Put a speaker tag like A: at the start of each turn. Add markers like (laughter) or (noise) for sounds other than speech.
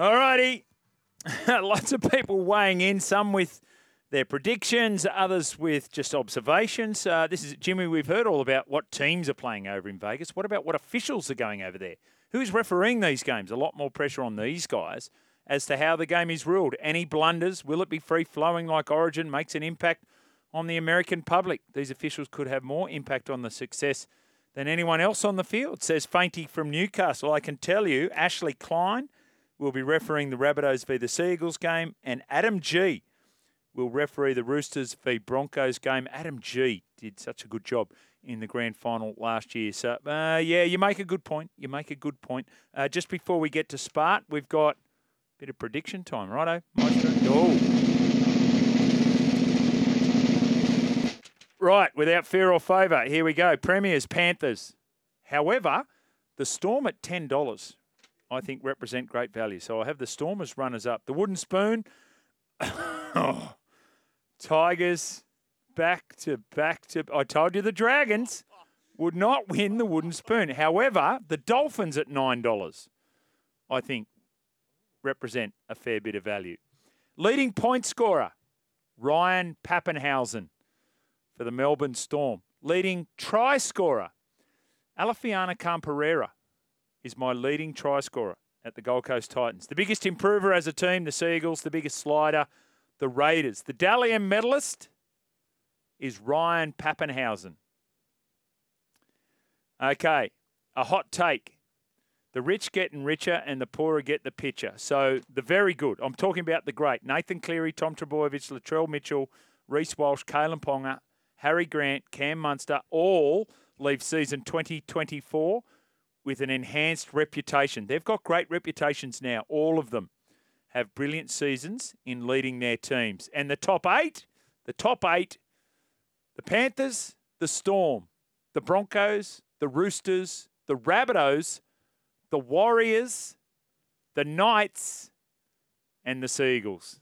A: All righty. (laughs) Lots of people weighing in, some with their predictions, others with just observations. Uh, this is Jimmy. We've heard all about what teams are playing over in Vegas. What about what officials are going over there? Who's refereeing these games? A lot more pressure on these guys as to how the game is ruled. Any blunders? Will it be free flowing like Origin? Makes an impact on the American public. These officials could have more impact on the success than anyone else on the field, says Fainty from Newcastle. I can tell you, Ashley Klein will be refereeing the Rabbitohs v the Seagulls game, and Adam Gee will referee the Roosters v Broncos game. Adam Gee did such a good job in the grand final last year. So, uh, yeah, you make a good point. You make a good point. Uh, just before we get to Spart, we've got a bit of prediction time, righto? Maestro? Oh. Right, without fear or favour, here we go. Premiers, Panthers. However, the Storm at $10, I think, represent great value. So I have the Stormers runners up. The Wooden Spoon, oh, (coughs) Tigers, back to back to. I told you the Dragons would not win the Wooden Spoon. However, the Dolphins at $9, I think, represent a fair bit of value. Leading point scorer, Ryan Papenhuyzen for the Melbourne Storm. Leading try scorer, Alofiana Khan-Pereira is my leading try scorer at the Gold Coast Titans. The biggest improver as a team, the Seagulls. The biggest slider, the Raiders. The Dally M medalist is Ryan Papenhuyzen. Okay, a hot take. The rich getting richer and the poorer get the picture. So the very good. I'm talking about the great. Nathan Cleary, Tom Trbojevic, Latrell Mitchell, Reece Walsh, Kalyn Ponga, Harry Grant, Cam Munster, all leave season 2024 with an enhanced reputation. They've got great reputations now, all of them have brilliant seasons in leading their teams. And the top eight, the top eight, the Panthers, the Storm, the Broncos, the Roosters, the Rabbitohs, the Warriors, the Knights, and the Seagulls.